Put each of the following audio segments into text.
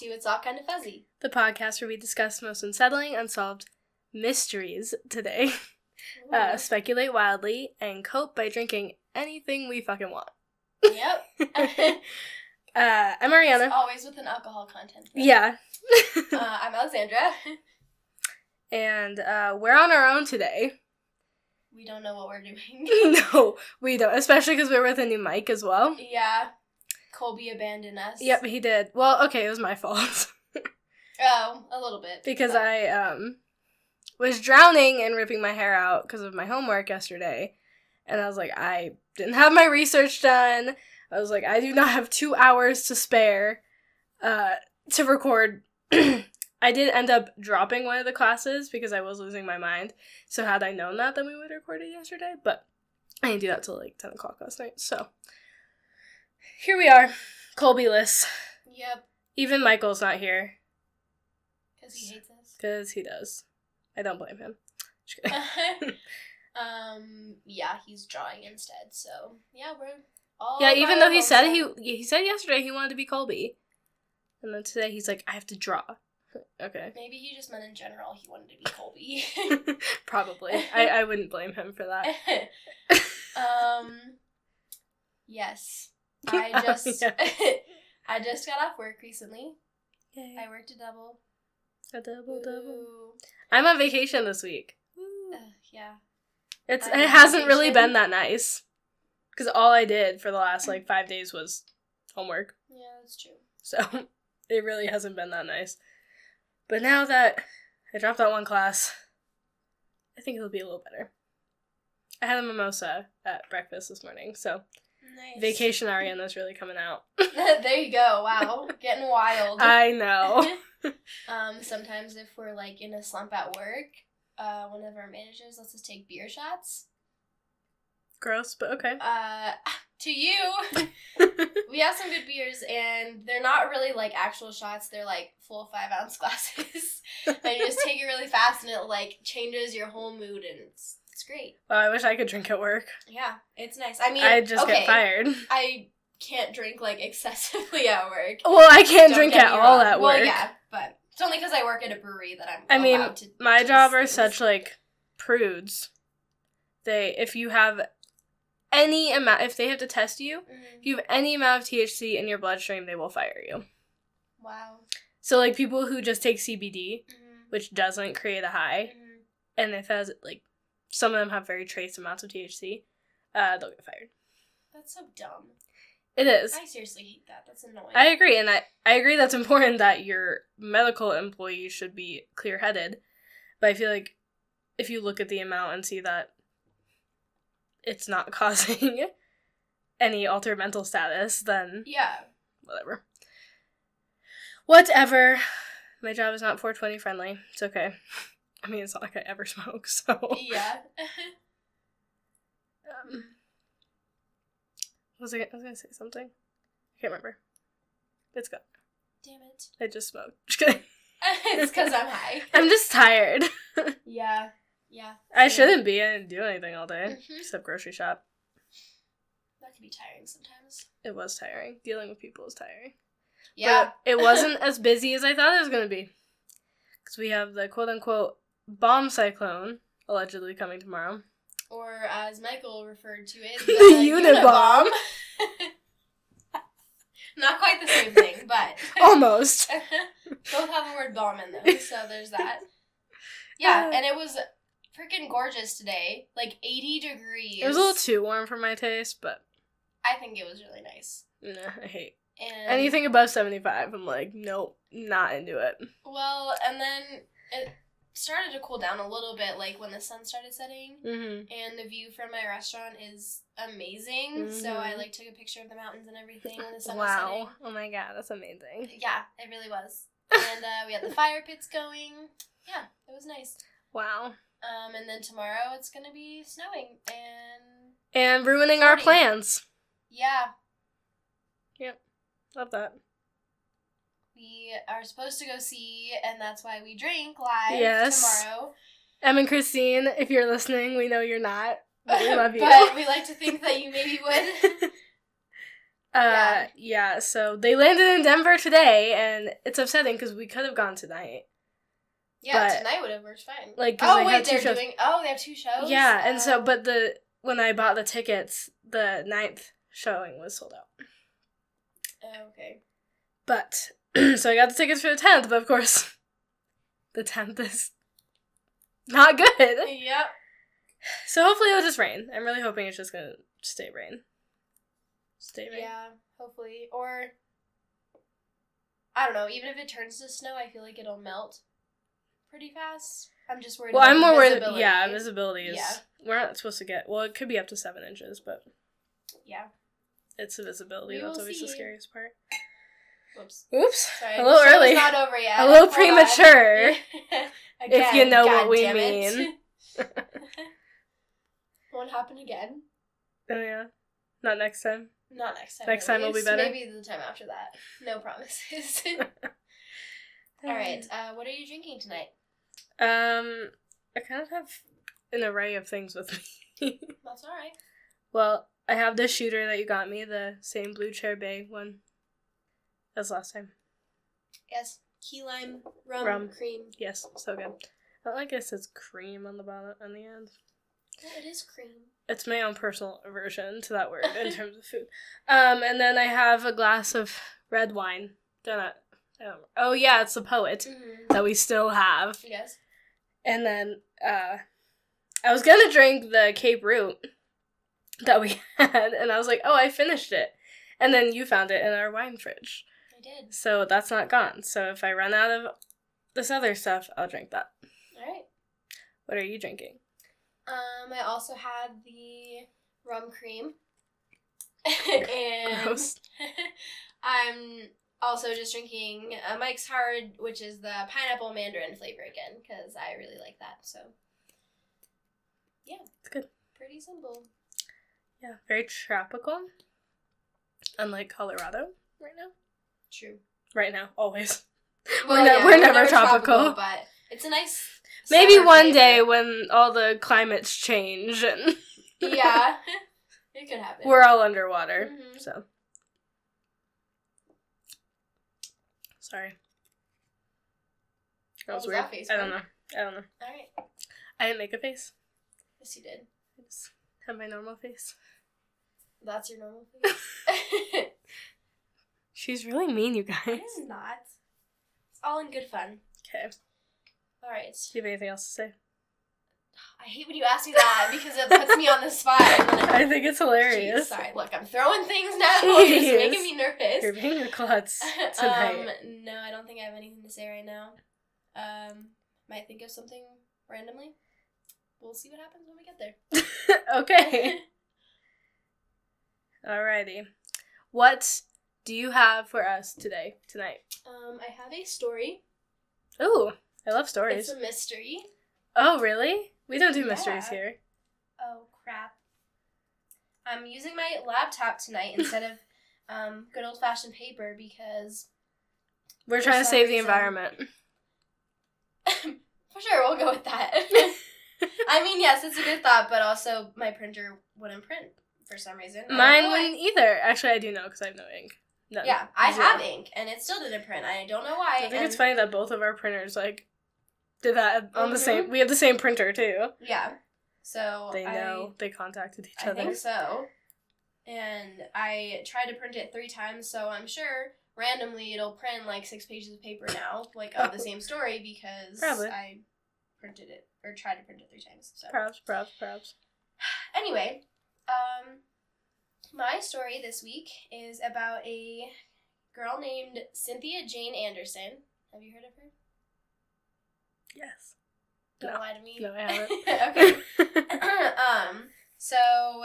to It's All Kind of Fuzzy. the podcast where we discuss most unsettling, unsolved mysteries today, uh, speculate wildly, and cope by drinking anything we fucking want. yep. Uh, I'm Ariana. Always with an alcohol content. though. Yeah. Uh, I'm Alexandra. and uh, we're on our own today. We don't know what we're doing. no, we don't. Especially because we're with a new mic as well. yeah. Colby abandoned us. Yep, he did. Well, okay, it was my fault. Oh, a little bit. because but- I um was drowning and ripping my hair out because of my homework yesterday. And I was like, I didn't have my research done. I was like, I do not have two hours to spare uh, to record. I did end up dropping one of the classes because I was losing my mind. So had I known that, then we would have recorded yesterday. But I didn't do that till like 10 o'clock last night. So here we are, Colby-less. Yep. Even Michael's not here Because he hates us. because he does. I don't blame him. Um. Yeah, he's drawing instead. So yeah, we're all. Yeah, even though he said he he said yesterday he wanted to be Colby, and then today he's like, I have to draw. okay, Maybe he just meant in general he wanted to be Colby. probably. I I wouldn't blame him for that. um. Yes, I just Yeah. I just got off work recently. Yay. I worked a double. A double double. I'm on vacation this week. Ugh, yeah. It's I'm it hasn't really been that nice, because all I did for the last mm. like five days was homework. Yeah, that's true. So it really hasn't been that nice. But now that I dropped that one class, I think it'll be a little better. I had a mimosa at breakfast this morning, so Nice. vacation Ariana's really coming out. there you go. Wow, getting wild. I know. um, sometimes if we're like in a slump at work, uh, one of our managers lets us take beer shots. Gross, but okay. Uh, to you, we have some good beers, and they're not really like actual shots. They're like full five ounce glasses, and you just take it really fast, and it like changes your whole mood, and it's it's great. Well, I wish I could drink at work. Yeah, it's nice. I mean, I'd just okay, get fired. I can't drink like excessively at work. Well, I can't Don't drink at all wrong. at work. Well, yeah, but it's only because I work at a brewery that I'm. I mean, to My job are such like prudes. They if you have any amount if they have to test you, Mhm. if you have any amount of THC in your bloodstream, they will fire you. Wow. So like people who just take CBD, Mhm. which doesn't create a high, Mhm. and if it has like some of them have very trace amounts of THC, uh, they'll get fired. That's so dumb. It is. I seriously hate that. That's annoying. I agree, and I, I agree that's important that your medical employees should be clear headed. But I feel like if you look at the amount and see that it's not causing any altered mental status, then Yeah. whatever. Whatever. My job is not 420 friendly. It's okay. I mean, it's not like I ever smoke, so. Yeah. Um, was I, I was gonna say something? I can't remember. It's gone. Damn it. I just smoked. Just kidding. it's because I'm high. I'm just tired. yeah. Yeah. I same. shouldn't be. I didn't do anything all day Mhm. except grocery shop. That can be tiring sometimes. It was tiring. Dealing with people is tiring. Yeah. But it wasn't as busy as I thought it was going to be. Because we have the quote unquote bomb cyclone allegedly coming tomorrow. or as Michael referred to it, The Unabomb. Not quite the same thing, but Almost. both have the word bomb in them, so there's that. Yeah, Uh. and it was freaking gorgeous today. Like 80 degrees. It was a little too warm for my taste, but I think it was really nice. nah, I hate And anything above 75. I'm like, nope, not into it. Well, and then it started to cool down a little bit, like when the sun started setting. hmm And the view from my restaurant is amazing. So I Mhm. like took a picture of the mountains and everything when the sun was setting. Wow. Oh my god, that's amazing. Yeah, it really was. And uh, we had the fire pits going. Yeah, it was nice. Wow. Um, and then tomorrow it's gonna be snowing, and And ruining our plans. yeah, Yep. Love that. We are supposed to go see, and that's why we drink live Yes. tomorrow. Em and Christine, if you're listening, we know you're not, but we love you. but we like to think that you maybe would. Uh, Yeah. yeah. So they landed in Denver today, and it's upsetting because we could have gone tonight. Yeah, But- tonight would have worked fine. Like, oh wait, they're shows. doing. Oh, they have two shows. Yeah, and so Oh. but the when I bought the tickets, the ninth showing was sold out. Oh, okay. But so I got the tickets for the tenth, but of course, the tenth is not good. Yep. So hopefully it'll just rain. I'm really hoping it's just gonna stay rain. Stay rain. Yeah, hopefully. Or I don't know, even if it turns to snow, I feel like it'll melt pretty fast. I'm just worried Well, I'm more worried. Yeah, visibility is. Yeah. We're not supposed to get. Well, it could be up to seven inches, but Yeah. it's the visibility We that's always the scariest part. Whoops. Oops, Sorry. a little early. not over yet. A little Hold premature. Again, you know what we mean. Won't happen again. Oh yeah, not next time. Not next time. Next time will be better. Maybe the time after that. No promises. All right. Uh, what are you drinking tonight? Um, I kind of have an array of things with me. That's all right. well, I have the shooter that you got me, the same blue chair bay one as last time. Yes. Key lime rum, Rum. cream. Yes, so good. I like it says cream on the bottom on the end. Oh, it is cream. It's my own personal aversion to that word in terms of food. Um, and then I have a glass of red wine. They're not. I don't, oh yeah, it's the poet Mm-hmm. that we still have. Yes. And then uh, I was gonna drink the Cape Root that we had, and I was like, oh, I finished it. And then you found it in our wine fridge, I did. so that's not gone. So if I run out of this other stuff, I'll drink that. All right. What are you drinking? Um, I also had the rum cream. and Gross. I'm also just drinking uh, Mike's Hard, which is the pineapple mandarin flavor again, because I really like that. So, yeah. It's good. Pretty simple. Yeah, very tropical. Unlike Colorado right now. True. Right now, always. Well, ne- we're never tropical. but it's a nice. Maybe one flavor. day when all the climates change and yeah, it could happen. we're all underwater. Mhm. So sorry. That was was weird. that face I don't know. I don't know. All right. I didn't make a face. Yes, you did. I just have my normal face. That's your normal face. She's really mean, you guys. it's not. It's all in good fun. Okay. All right. Do you have anything else to say? I hate when you ask me that because it puts me on the spot. And I think it's Jeez, hilarious. sorry, look, I'm throwing things now. You're making me nervous. You're being a klutz tonight. um, no, I don't think I have anything to say right now. Um, might think of something randomly. We'll see what happens when we get there. okay. Alrighty. What do you have for us today, tonight? um, I have a story. Ooh, I love stories. It's a mystery. Oh, really? We don't do mysteries here. Oh crap! I'm using my laptop tonight instead of um, good old fashioned paper because We're trying to save the environment. for sure we'll go with that. I mean, yes, it's a good thought, but also my printer wouldn't print for some reason. Mine wouldn't either. Actually, I do know because I have no ink. None. Yeah, I Zero. have ink, and it still didn't print. I don't know why. I think it's funny that both of our printers like did that on the Mhm. same. We have the same printer too. Yeah. So They know. they contacted each I, I think so. And I tried to print it three times, so I'm sure randomly it'll print like six pages of paper now, like of the same story because Probably. I printed it or tried to print it three times. So Props, props, props. anyway, um, my story this week is about a girl named Cynthia Jane Anderson. Have you heard of her? Yes. Don't No. lie to me. No, I haven't. okay. um, so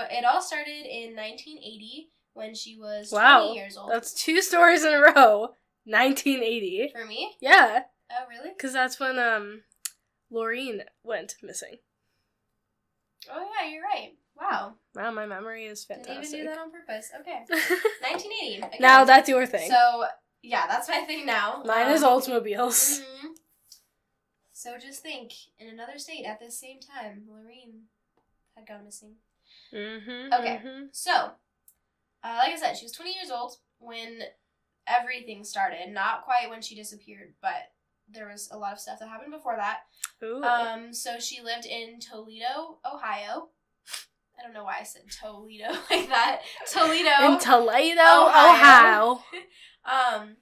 it all started in 1980 when she was Wow, 20 years old. That's two stories in a row. 1980. For me? Yeah, Oh, really? because that's when um, Laureen went missing. Oh, yeah, you're right. Wow. Wow, my memory is fantastic. Didn't even do that on purpose. Okay. 1980. Again. now that's your thing. So, yeah, that's my thing now. Mine is Um, Oldsmobiles. mhm. So just think, in another state at the same time, Lorene had gone missing. Mm-hmm. Okay. So, Uh, like I said, she was 20 years old when everything started. Not quite when she disappeared, but there was a lot of stuff that happened before that. Ooh. Um, so she lived in Toledo, Ohio. I don't know why I said Toledo like that. Toledo. in Toledo, Ohio. Ohio. um,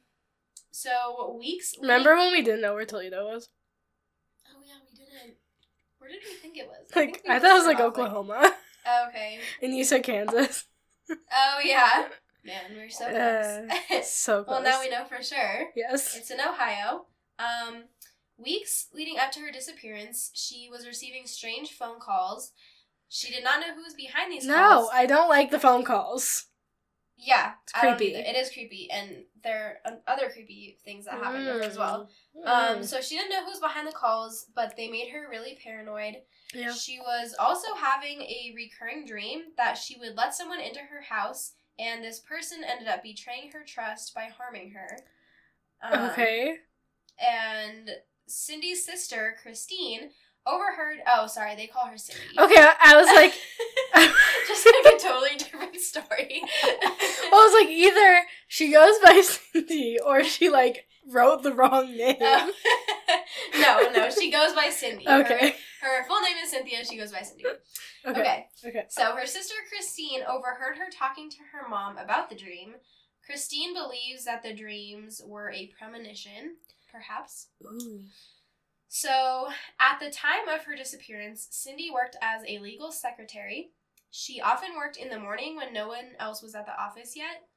so weeks. Remember when we didn't know where Toledo was? Oh yeah, we didn't. Where did we think it was? Like I thought it was like Oklahoma, okay. and you said Kansas. Oh yeah. Man, we're so Uh, close. so close. well, now we know for sure. Yes. It's in Ohio. Um, weeks leading up to her disappearance, she was receiving strange phone calls. She did not know who was behind these No, calls. No, I don't like the phone calls. yeah, It's creepy. It is creepy, and there are other creepy things that happened to her as well. Mm. Um, so she didn't know who was behind the calls, but they made her really paranoid. yeah. She was also having a recurring dream that she would let someone into her house, and this person ended up betraying her trust by harming her. Um, Okay. And Cindy's sister, Christine, overheard. Oh, sorry, they call her Cindy. Okay, I, I was like, Just like a totally different story. I was like, either she goes by Cindy or she like wrote the wrong name. Oh. no, no, she goes by Cindy. okay. Her, her full name is Cynthia. She goes by Cindy. Okay. okay. Okay. So her sister Christine overheard her talking to her mom about the dream. Christine believes that the dreams were a premonition, perhaps. Ooh. So, at the time of her disappearance, Cindy worked as a legal secretary. She often worked in the morning when no one else was at the office yet.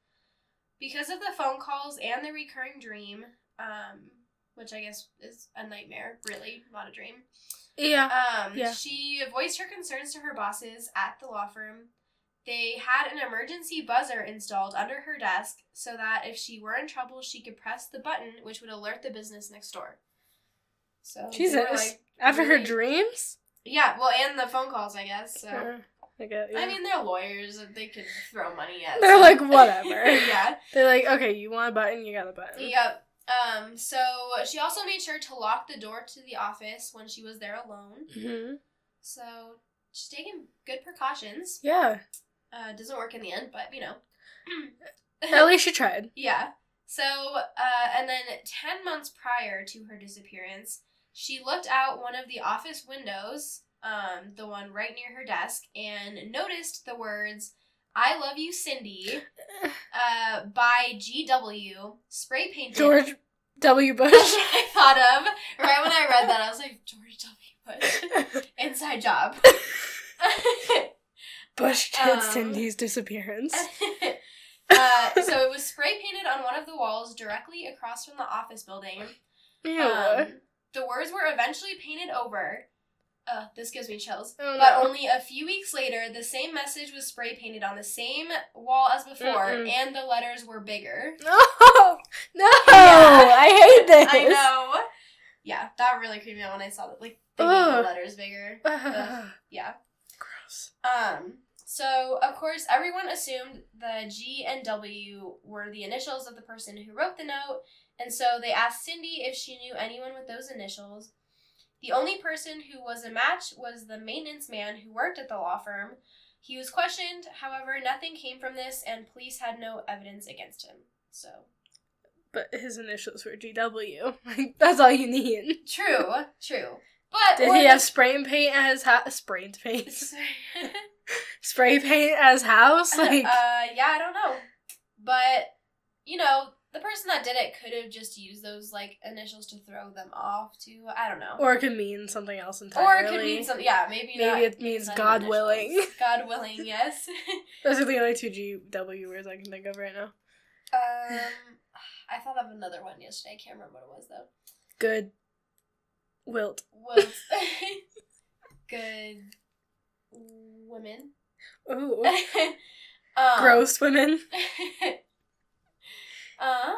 Because of the phone calls and the recurring dream, um, which I guess is a nightmare, really, not a dream. Yeah. Um, Yeah. She voiced her concerns to her bosses at the law firm. They had an emergency buzzer installed under her desk so that if she were in trouble, she could press the button, which would alert the business next door. So Jesus. like- After her dreams. yeah, well, and the phone calls, I guess. So Uh, I get. I mean, they're lawyers; they could throw money at. They're so- like, whatever. yeah. They're like, okay, you want a button, you got a button. Yep. Um. So she also made sure to lock the door to the office when she was there alone. hmm So she's taking good precautions. Yeah. Uh, doesn't work in the end, but you know. At least she tried. yeah. So, uh, and then 10 months prior to her disappearance, she looked out one of the office windows, um, the one right near her desk, and noticed the words, I love you, Cindy, uh, by GW, spray painted. George W. Bush. I thought of. Right when I read that, I was like, George W. Bush. Inside job. Bush did Um, Cindy's disappearance. uh, so it was spray painted on one of the walls directly across from the office building. Ew. Um, the words were eventually painted over. Uh, this gives me chills. Oh, But only a few weeks later, the same message was spray painted on the same wall as before, Mm-mm. and the letters were bigger. No, no, Yeah. I hate this. I know. Yeah, that really creeped me out when I saw that. Like they made the letters bigger. Ugh. Yeah. Gross. Um. So of course, everyone assumed the G and W were the initials of the person who wrote the note, and so they asked Cindy if she knew anyone with those initials. The only person who was a match was the maintenance man who worked at the law firm. He was questioned, however, nothing came from this, and police had no evidence against him. So But his initials were GW. Like, That's all you need. true, true. But Did he have spray paint at his house? Spray paint. spray paint at his house? Like, uh, yeah, I don't know. But, you know, the person that did it could have just used those, like, initials to throw them off to, I don't know. or it could mean something else entirely. Or it could mean something, yeah, maybe Maybe it means God even willing. God willing, yes. Those are the only two GW words I can think of right now. um, I thought of another one yesterday. I can't remember what it was, though. Good. Wilt. Was good women. Ooh. um, Gross women. Um,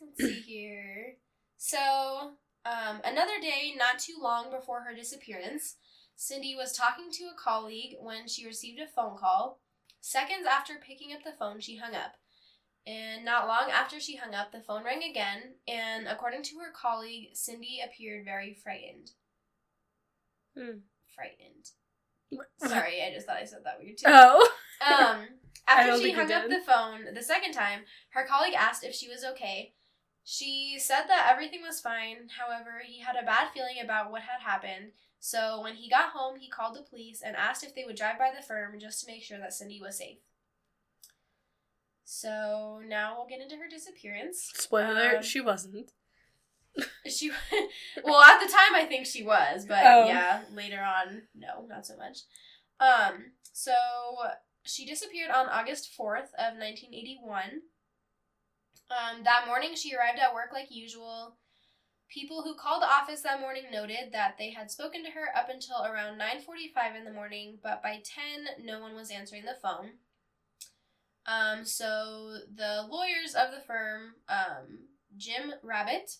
let's see here. So, um, another day, not too long before her disappearance, Cindy was talking to a colleague when she received a phone call. Seconds after picking up the phone, she hung up. And not long after she hung up, the phone rang again, and according to her colleague, Cindy appeared very frightened. Hmm. Frightened. Sorry, I just thought I said that weird too. Oh. Um, after she hung up the phone the second time, her colleague asked if she was okay. She said that everything was fine. However, he had a bad feeling about what had happened. So when he got home, he called the police and asked if they would drive by the firm just to make sure that Cindy was safe. So now we'll get into her disappearance. Spoiler Um, she wasn't. She, well, at the time I think she was, but Oh. yeah, later on, no, not so much. Um, so she disappeared on August fourth of nineteen eighty one. Um, that morning she arrived at work like usual. People who called the office that morning noted that they had spoken to her up until around nine forty five in the morning, but by ten, no one was answering the phone. Um, so the lawyers of the firm, um, Jim Rabbit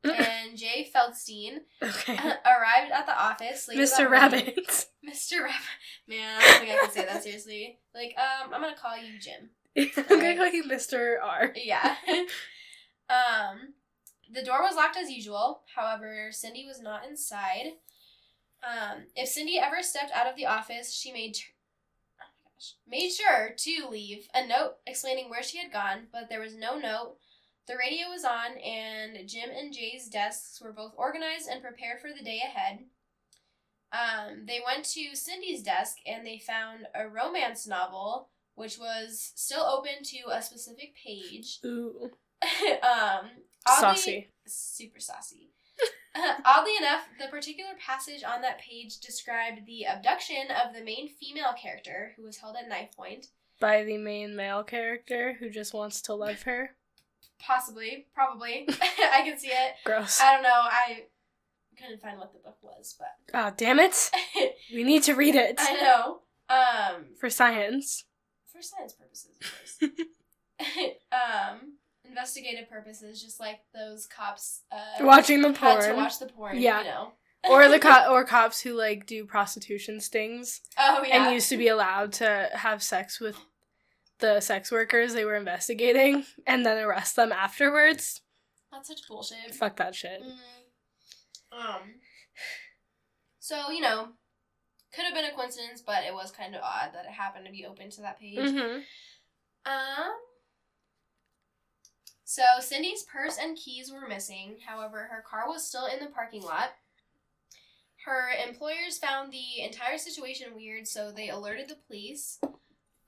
and Jay Feldstein Okay. arrived at the office. later Mr. Rabbit. Mr. Rabbit. Man, I don't think I can say that seriously. Like, um, I'm gonna call you Jim. I'm gonna call you Mr. R. Yeah. um, the door was locked as usual. However, Cindy was not inside. Um, if Cindy ever stepped out of the office, she made tr- oh my gosh, made sure to leave a note explaining where she had gone, but there was no note. The radio was on, and Jim and Jay's desks were both organized and prepared for the day ahead. Um, they went to Cindy's desk and they found a romance novel, which was still open to a specific page. Ooh. um, oddly- Saucy. super saucy. Oddly enough, the particular passage on that page described the abduction of the main female character, who was held at knife point. By the main male character who just wants to love her. Possibly, probably. I can see it. Gross. I don't know. I couldn't find what the book was, but oh damn it. We need to read it. I know. Um, For science. for science purposes, of course. um, investigative purposes, just like those cops uh, Watching the had to porn. watch the porn. Yeah. You know. or the co- or cops who like do prostitution stings Oh yeah. and used to be allowed to have sex with the sex workers they were investigating and then arrest them afterwards. That's such bullshit. Fuck that shit. Mm. Um. So you know, could have been a coincidence, but it was kind of odd that it happened to be open to that page. Mm-hmm. Um. So Cindy's purse and keys were missing. However, her car was still in the parking lot. Her employers found the entire situation weird, so they alerted the police.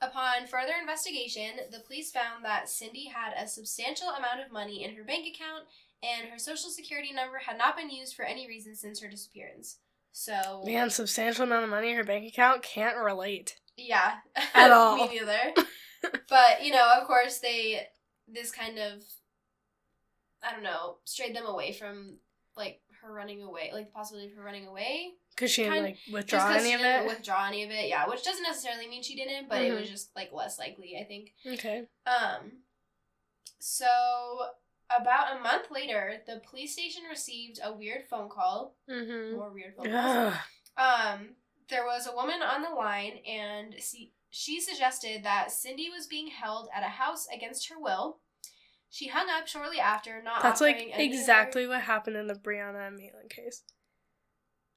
Upon further investigation, the police found that Cindy had a substantial amount of money in her bank account, and her social security number had not been used for any reason since her disappearance. So, Man, substantial amount of money in her bank account can't relate. yeah, At all. me neither. but you know, of course, they this kind of I don't know strayed them away from like her running away, like the possibility of her running away. Cause she didn't Kind- like Just any she of didn't it. withdraw any of it, yeah, which doesn't necessarily mean she didn't, but it was just like less likely, I think. okay. Um, so about a month later, the police station received a weird phone call. Mm-hmm. More weird phone calls. Um, there was a woman on the line, and she, she suggested that Cindy was being held at a house against her will. She hung up shortly after, not That's like exactly what happened in the Brianna and Maitland case.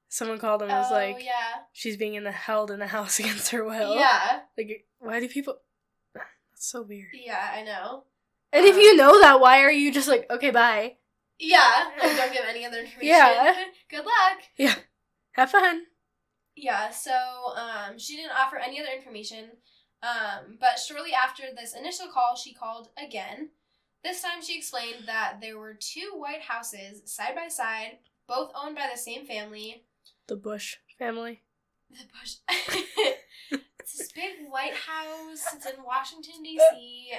Someone called and Other... was Oh like, yeah, she's being in the held in the house against her will. yeah, Like, why do people? That's so weird. yeah. I know. And if Um, you know that, why are you just like, okay, bye, Yeah, like, don't give any other information. Yeah. Good luck. Yeah. Have fun. Yeah, so um, she didn't offer any other information. Um, but shortly after this initial call, she called again. This time she explained that there were two white houses side by side, both owned by the same family. The Bush family. The Bush. it's this big white house. It's in Washington D.C.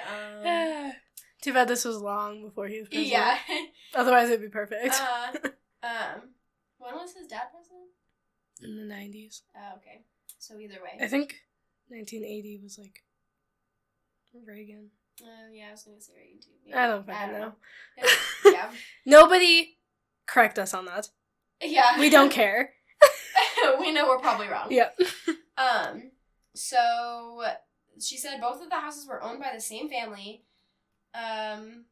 Um, Too bad this was long before he was president. yeah. Otherwise, it'd be perfect. Uh, um, when was his dad president? In the nineties, Oh, okay. So either way. I think, nineteen eighty was like Reagan. Uh, yeah, I was gonna say Reagan too. I don't fucking know. yeah. Nobody correct us on that. Yeah. We don't care. we know we're probably wrong. Yep. Um, so she said both of the houses were owned by the same family. Um,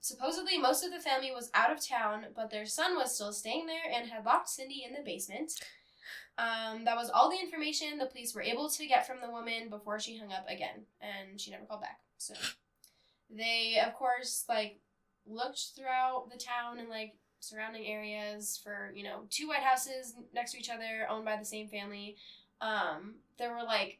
supposedly most of the family was out of town, but their son was still staying there and had locked Cindy in the basement. Um, that was all the information the police were able to get from the woman before she hung up again, and she never called back. So they, of course, like looked throughout the town and like surrounding areas for you know two white houses next to each other owned by the same family. Um, there were like.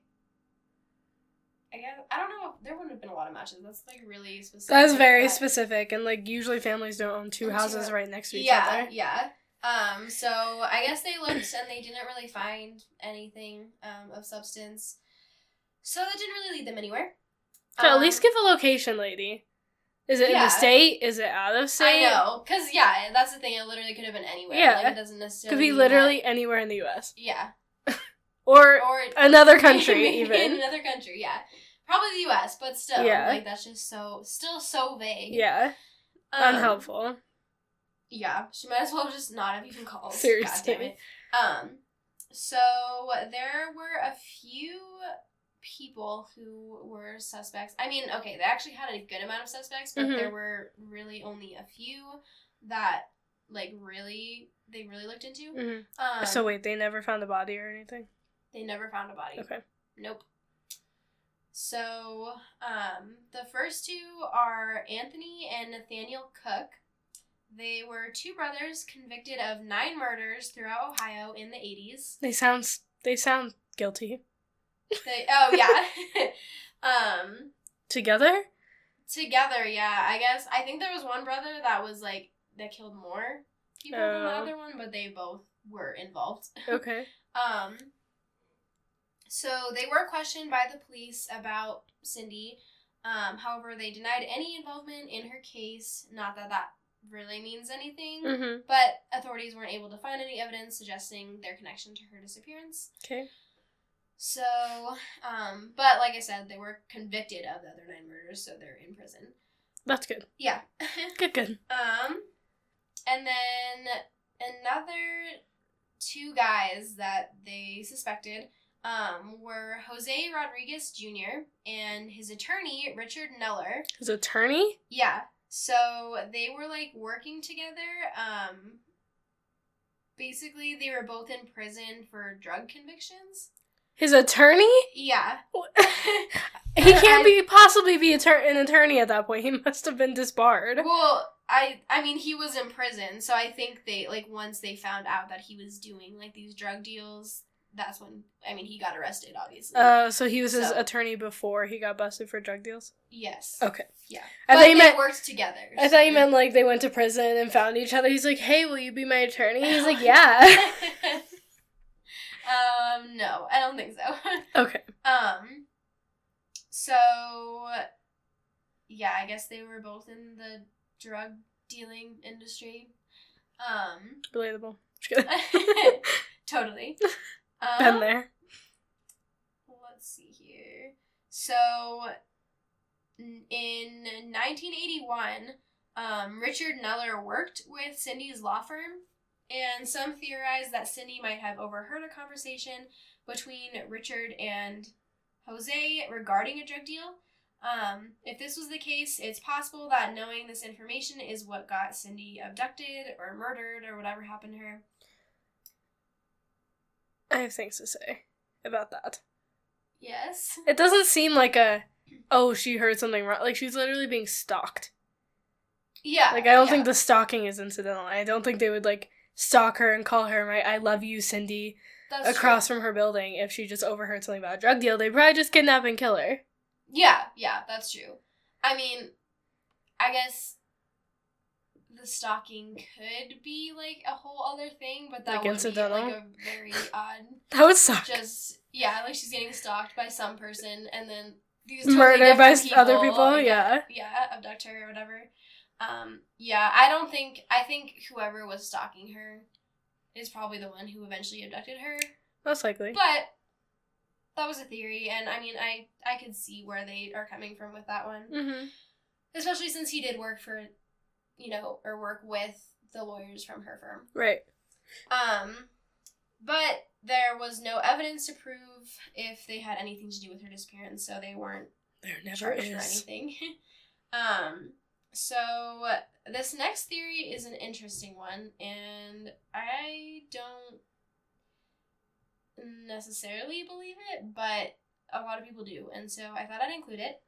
I guess I don't know. There wouldn't have been a lot of matches. That's like really specific. That's very but- specific, and like usually families don't own two houses right next to each yeah, other. Yeah. Um, so I guess they looked and they didn't really find anything um, of substance. So that didn't really lead them anywhere. So at Um, least give a location, lady. Is it in the state? Is it out of state? I know, cause yeah, that's the thing. It literally could have been anywhere. Yeah. like, it doesn't necessarily Could be literally that- anywhere in the U.S. yeah, or or another country, maybe in another country. Yeah, probably the U.S., but still, Yeah. like that's just so still so vague. Yeah, Um, unhelpful. Yeah, she might as well just not have even called. Seriously. God damn it. Um, so there were a few people who were suspects. I mean, okay, they actually had a good amount of suspects, but Mhm. there were really only a few that like really they really looked into. hmm Um, so wait, they never found a body or anything. they never found a body. Okay. Nope. So, um, the first two are Anthony and Nathaniel Cook. They were two brothers convicted of nine murders throughout Ohio in the 80s. They sound they sound guilty They, oh, yeah. um, together. together, yeah, I guess. I think there was one brother that was like, that killed more people than the Oh. other one, but they both were involved. Okay. Um, so they were questioned by the police about Cindy. Um, however, they denied any involvement in her case. Not that that really means anything, hmm but authorities weren't able to find any evidence suggesting their connection to her disappearance. Okay. So, um, but like I said, they were convicted of the other nine murders, so they're in prison. That's good. Yeah. Good. Good. Um, and then another two guys that they suspected um, were Jose Rodriguez Jr. and his attorney Richard Neller. His attorney. Yeah, so they were like working together. Um, basically, they were both in prison for drug convictions. His attorney. Yeah. He can't be possibly be attor- an attorney at that point. He must have been disbarred. Well, I I mean he was in prison, so I think they like once they found out that he was doing like these drug deals, that's when I mean he got arrested obviously. Uh, so he was his attorney before he got busted for drug deals. yes. Okay. Yeah. I but thought you meant. worked together. I thought you meant like they went to prison and found each other. He's like, "Hey, will you be my attorney?" He's like, "Yeah." um no, I don't think so. okay. um so yeah, I guess they were both in the drug dealing industry. Um Relatable. Totally. Been Um, there. Let's see here. So, in 1981, um, Richard Neller worked with Cindy's law firm, and some theorize that Cindy might have overheard a conversation between Richard and Jose regarding a drug deal. Um, if this was the case, it's possible that knowing this information is what got Cindy abducted or murdered or whatever happened to her. I have things to say about that. Yes. It doesn't seem like a, oh, she heard something wrong. Like she's literally being stalked. Yeah. Like I don't yeah. think the stalking is incidental. I don't think they would like stalk her and call her my "I love you, Cindy" That's across true. from her building if she just overheard something about a drug deal. They'd probably just kidnap and kill her. Yeah, yeah, that's true. I mean, I guess the stalking could be like a whole other thing, but that Like would incidental? be like a very odd. That would suck. Just yeah, like she's getting stalked by some person, and then these Murdered by s- other people, yeah. yeah, abduct her or whatever. Um, yeah, I don't think I think whoever was stalking her is probably the one who eventually abducted her. Most likely. But that was a theory, and I mean, I I could see where they are coming from with that one, Mm-hmm. especially since he did work for, you know, or work with the lawyers from her firm. Right. Um, but there was no evidence to prove if they had anything to do with her disappearance, so they weren't There never charged for is. anything. um, so this next theory is an interesting one, and I don't necessarily believe it, but a lot of people do, and so I thought I'd include it.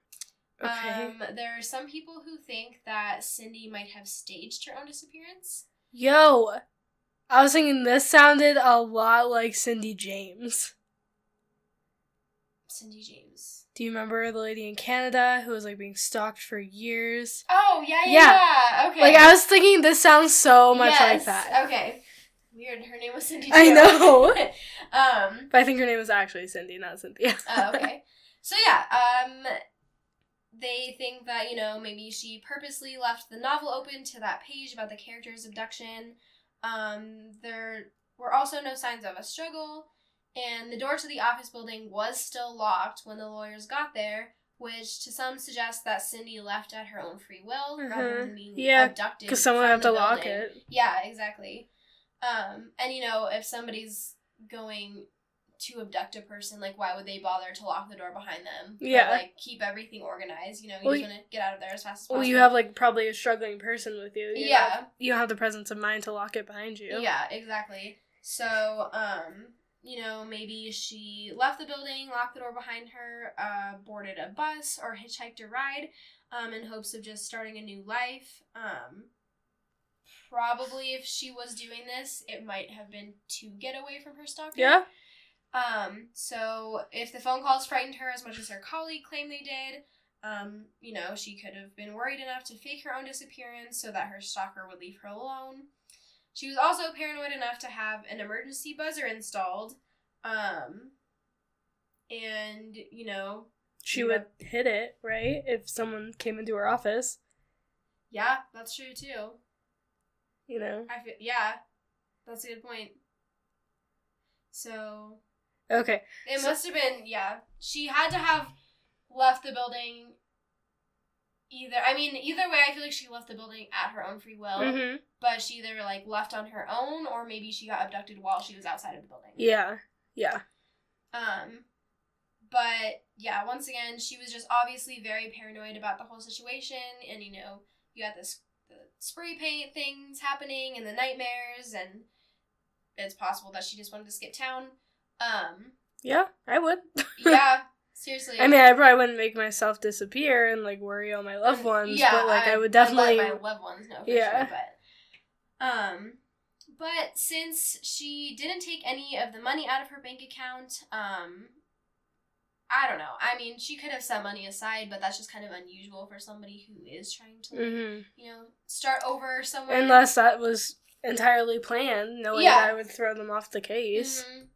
Okay. Um, there are some people who think that Cindy might have staged her own disappearance. Yo, I was thinking this sounded a lot like Cindy James. Cindy James. Do you remember the lady in Canada who was like being stalked for years? Oh yeah, yeah, Yeah. yeah. Okay. Like I was thinking this sounds so much like Yes, that. Okay. Weird. Her name was Cindy. I know. um. But I think her name was actually Cindy, not Cynthia. Oh, okay. So yeah, um, they think that you know maybe she purposely left the novel open to that page about the character's abduction. Um, there were also no signs of a struggle, and the door to the office building was still locked when the lawyers got there, which to some suggests that Cindy left at her own free will rather Mhm. than being Yeah, abducted. Because someone had to lock it. Yeah, exactly. Um, and you know, if somebody's going to abduct a person, like why would they bother to lock the door behind them? Or, Yeah. like keep everything organized. You know, you Well, just want to get out of there as fast as possible. Well, you have like probably a struggling person with you. you Yeah. Know? You have the presence of mind to lock it behind you. Yeah, exactly. So, um, you know, maybe she left the building, locked the door behind her, uh, boarded a bus, or hitchhiked a ride, um, in hopes of just starting a new life. Um, probably if she was doing this, it might have been to get away from her stalker. Yeah. Um, so if the phone calls frightened her as much as her colleague claimed they did, um, you know, she could have been worried enough to fake her own disappearance so that her stalker would leave her alone. She was also paranoid enough to have an emergency buzzer installed. Um, and, you know, She You would hit it, right? If someone came into her office, yeah, that's true too. you know. I feel, yeah, that's a good point. So, Okay. It So- must have been, yeah. She had to have left the building either. I mean, either way, I feel like she left the building at her own free will, hmm but she either like left on her own or maybe she got abducted while she was outside of the building. Yeah. Yeah. Um, but yeah, once again, she was just obviously very paranoid about the whole situation, and you know, you got this the spray paint things happening and the nightmares, and it's possible that she just wanted to skip town. Um, Yeah, I would. yeah, seriously. I mean, I probably wouldn't make myself disappear and like worry all my loved ones, but like I, would definitely. I'd let my loved ones know for Yeah. sure. But um, but since she didn't take any of the money out of her bank account, um, I don't know. I mean, she could have set money aside, but that's just kind of unusual for somebody who is trying to, Mhm. you know, start over somewhere. Unless that was entirely planned, knowing Yeah. that I would throw them off the case. Mhm.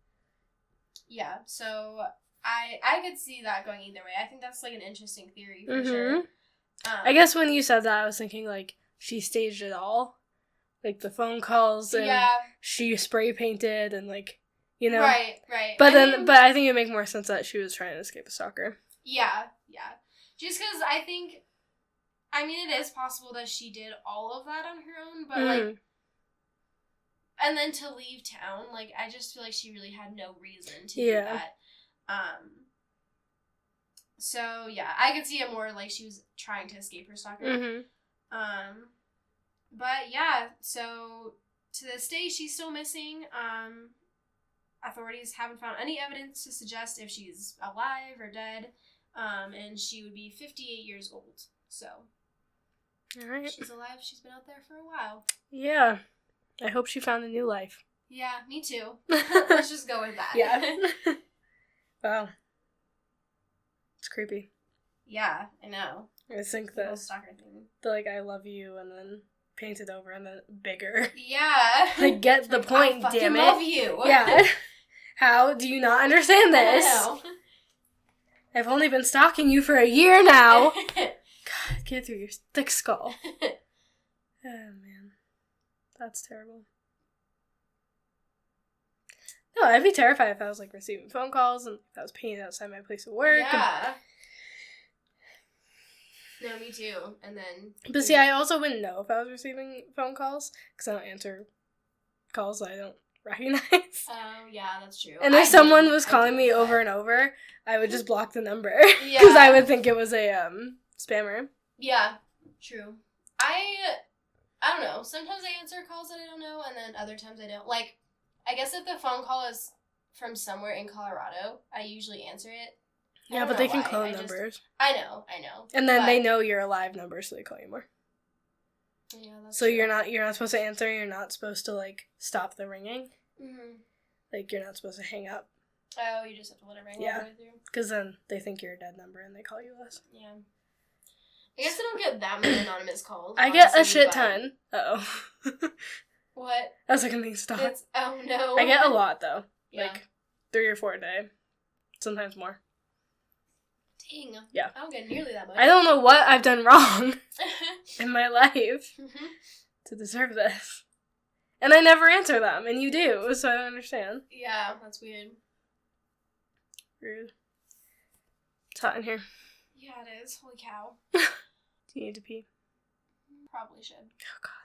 Yeah. So. I, I could see that going either way. I think that's like an interesting theory for sure. Mhm. Um, I guess when you said that, I was thinking like she staged it all, like the phone calls and yeah, she spray painted and like you know. right, right. But I then, mean- but I think it make more sense that she was trying to escape a stalker. Yeah, yeah. Just because I think, I mean, it is possible that she did all of that on her own, but like, Mhm. and then to leave town, like, I just feel like she really had no reason to Yeah. do that. Um. So yeah, I could see it more like she was trying to escape her stalker. Mhm. Um, but yeah, so to this day, she's still missing. Um, authorities haven't found any evidence to suggest if she's alive or dead. Um, and she would be 58 years old. So All right. she's alive. She's been out there for a while. Yeah. I hope she found a new life. Yeah, me too. Let's just go with that. Yeah. wow. It's creepy. yeah, I know. I think The stalker thing. the like I love you and then painted over and then bigger. Yeah. Like get the Like, point, I damn it. I love you. Yeah. How do you not understand this? I've only been stalking you for a year now. God, get through your thick skull. Oh man. That's terrible. No, I'd be terrified if I was like receiving phone calls and if I was painted outside my place of work. and- yeah. No, me too. And then. but see, I also wouldn't know if I was receiving phone calls because I don't answer calls I don't recognize. Oh yeah, that's true. And I if someone do- was calling me that. over and over, I would just block the number because I would think it was a um spammer. Yeah, true. I I don't know. Sometimes I answer calls that I don't know, and then other times I don't. Like, I guess if the phone call is from somewhere in Colorado, I usually answer it. I Yeah, but they can why, clone I just- numbers. I know, I know. And then they know you're a live number, so they call you more. Yeah, that's So you're not you're not supposed to answer. You're not supposed to like stop the ringing. Mhm. Like you're not supposed to hang up Oh, you just have to let it ring Yeah. all the way through. because then they think you're a dead number and they call you less. Yeah. I guess I don't get that many anonymous calls. I get a shit but- ton. Oh, What? I was like, I need to stop. It's oh no. I get a lot though, Yeah. like three or four a day, sometimes more. Dang. Yeah. I don't get nearly that much. I don't know what I've done wrong in my life Mhm. to deserve this, and I never answer them, and you do, so I don't understand. yeah, that's weird. Rude. It's hot in here. Yeah, it is. Holy cow. Do you need to pee? Probably should. Oh God.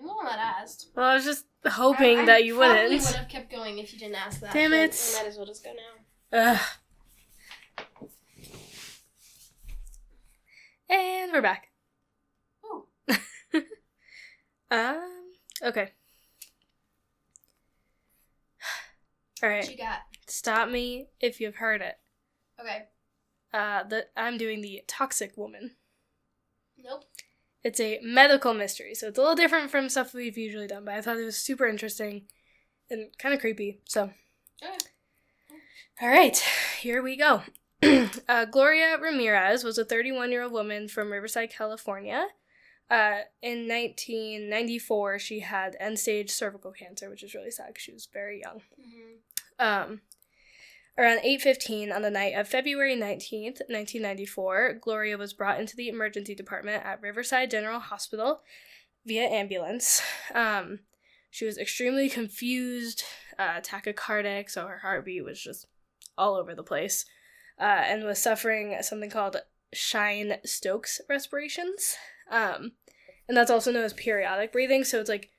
You're the one that asked. Well, I was just hoping I- I that you probably wouldn't. would have kept going if you didn't ask that. Damn it. We might as well just go now. Ugh. And we're back. Ooh. Um. Okay. All right. What you got? Stop me if you've heard it. Okay. Uh, the I'm doing the Toxic Woman. It's a medical mystery, so it's a little different from stuff we've usually done. But I thought it was super interesting and kind of creepy. So Okay. All right, here we go. uh, Gloria Ramirez was a 31 year old woman from Riverside, California. Uh, in 1994, she had end stage cervical cancer, which is really sad because she was very young. hmm Um, around 8:15 on the night of February 19th, 1994, Gloria was brought into the emergency department at Riverside General Hospital via ambulance. Um, she was extremely confused, uh, tachycardic, so her heartbeat was just all over the place, uh, and was suffering something called Cheyne-Stokes respirations. Um, and that's also known as periodic breathing. So it's like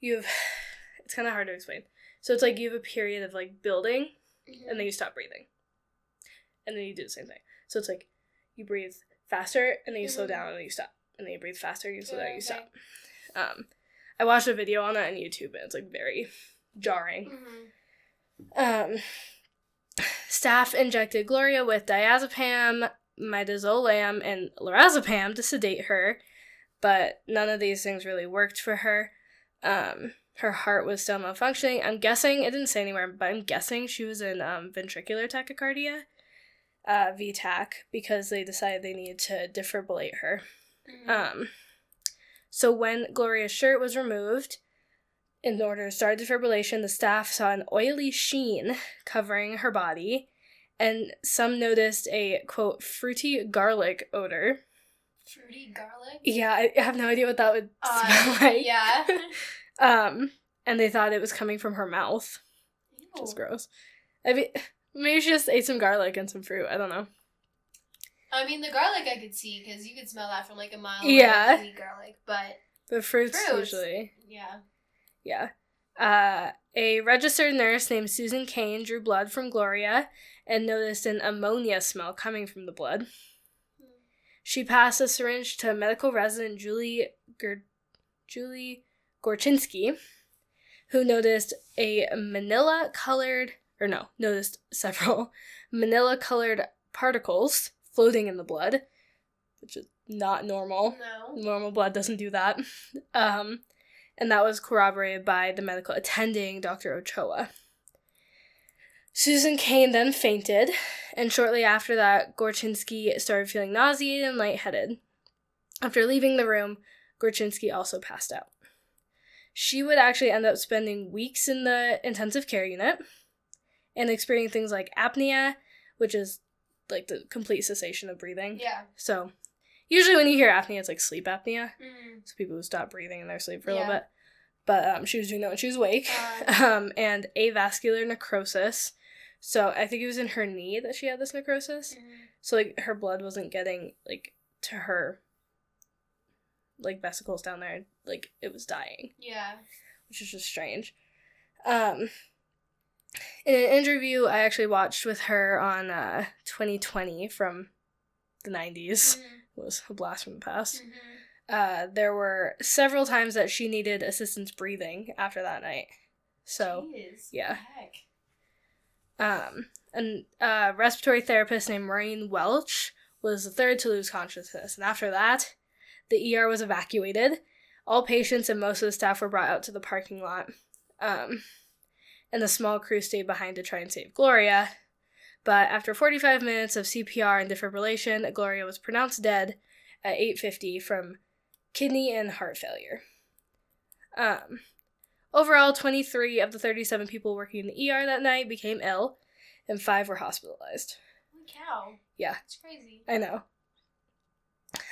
you have, it's kind of hard to explain. So it's like you have a period of like building Mm-hmm. and then you stop breathing. And then you do the same thing. So it's like you breathe faster and then you slow Mhm. down and then you stop. And then you breathe faster and you slow down and you Okay. stop. Um, I watched a video on that on YouTube and it's like very jarring. hmm Um, staff injected Gloria with diazepam, midazolam, and lorazepam to sedate her, but none of these things really worked for her. Um, her heart was still malfunctioning. I'm guessing it didn't say anywhere, but I'm guessing she was in um, ventricular tachycardia, uh, V-tach, because they decided they needed to defibrillate her. hmm Um, so when Gloria's shirt was removed, in order to start defibrillation, the staff saw an oily sheen covering her body, and some noticed a quote fruity garlic odor. Fruity garlic. Yeah, I have no idea what that would Uh, smell like. yeah. Um, and they thought it was coming from her mouth, which is gross. I mean, maybe she just ate some garlic and some fruit. I don't know. I mean, the garlic I could see because you could smell that from like a mile. Yeah. away, garlic, but The fruits, Fruits. usually. yeah. Yeah. Uh, a registered nurse named Susan Kane drew blood from Gloria and noticed an ammonia smell coming from the blood. She passed a syringe to medical resident Julie Ger- Julie Gorchynski, who noticed a manila colored, or no, noticed several manila colored particles floating in the blood, which is not normal. No. Normal blood doesn't do that. Um, and that was corroborated by the medical attending, Dr. Ochoa. Susan Kane then fainted, and shortly after that, Gorchynski started feeling nauseated and lightheaded. After leaving the room, Gorchynski also passed out. She would actually end up spending weeks in the intensive care unit and experiencing things like apnea, which is like the complete cessation of breathing. Yeah. So, usually when you hear apnea, it's like sleep apnea. Mm. So people who stop breathing in their sleep for a little bit. But um, she was doing that when she was awake. Uh. um, and avascular necrosis. So I think it was in her knee that she had this necrosis. Mm. So like her blood wasn't getting like to her like vesicles down there. Like it was dying, Yeah. which is just strange. Um, in an interview I actually watched with her on uh, 2020 from the 90s. Mm. It was a blast from the past Mhm. uh, there were several times that she needed assistance breathing after that night. So Jeez, yeah. Heck. Um, and a respiratory therapist named Maureen Welch was the third to lose consciousness. And after that, the ER was evacuated. All patients and most of the staff were brought out to the parking lot. Um, and the small crew stayed behind to try and save Gloria. But after 45 minutes of CPR and defibrillation, Gloria was pronounced dead at 8:50 from kidney and heart failure. Um, overall, 23 of the 37 people working in the ER that night became ill, and five were hospitalized. Holy cow. Yeah. It's crazy. I know.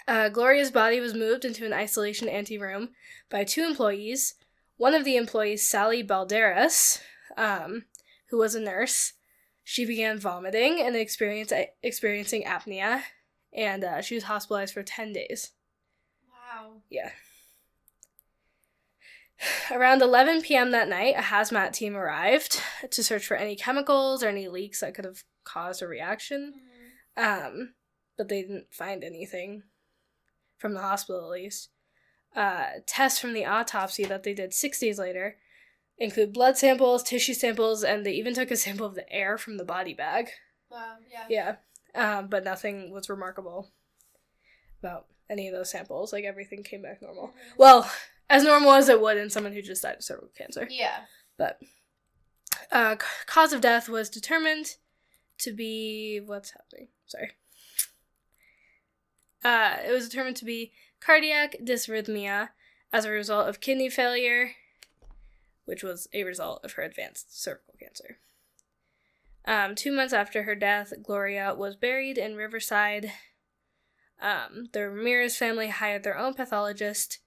Uh, Gloria's body was moved into an isolation anteroom by two employees. One of the employees, Sally Balderas, um, who was a nurse, she began vomiting and experience, experiencing apnea, and uh, she was hospitalized for 10 days. Wow. Yeah. Around 11 p.m. that night, a hazmat team arrived to search for any chemicals or any leaks that could have caused a reaction. Mhm. Um, but they didn't find anything from the hospital, at least. Uh, tests from the autopsy that they did six days later include blood samples, tissue samples, and they even took a sample of the air from the body bag. Wow. Yeah. Yeah, um, but nothing was remarkable about any of those samples. Like everything came back normal. Mhm. Well, as normal as it would in someone who just died of cervical cancer. Yeah. But uh, cause of death was determined to be what's happening. Sorry. Uh, it was determined to be cardiac dysrhythmia as a result of kidney failure, which was a result of her advanced cervical cancer. Um, two months after her death, Gloria was buried in Riverside. Um, the Ramirez family hired their own pathologist,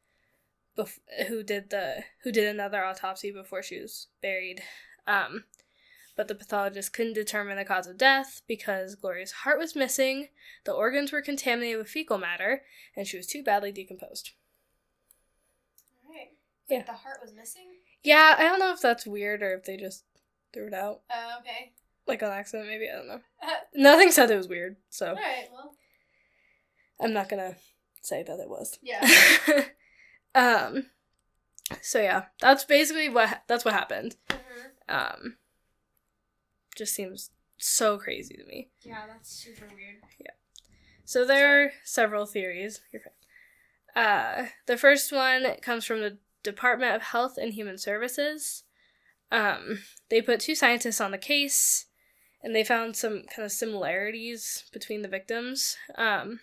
bef- who did the who did another autopsy before she was buried. Um, but the pathologist couldn't determine the cause of death because Gloria's heart was missing, the organs were contaminated with fecal matter, and she was too badly decomposed. All right. Yeah. The heart was missing. Yeah, I don't know if that's weird or if they just threw it out Oh, okay. like on accident. Maybe I don't know. Uh, Nothing said it was weird, so all right. Well. I'm not gonna say that it was. Yeah. um. So yeah, that's basically what that's what happened. Mhm. Um. Just seems so crazy to me. Yeah, that's super weird. Yeah. So there are several theories. You're fine. Uh, the first one comes from the Department of Health and Human Services. Um, they put two scientists on the case, and they found some kind of similarities between the victims. Um,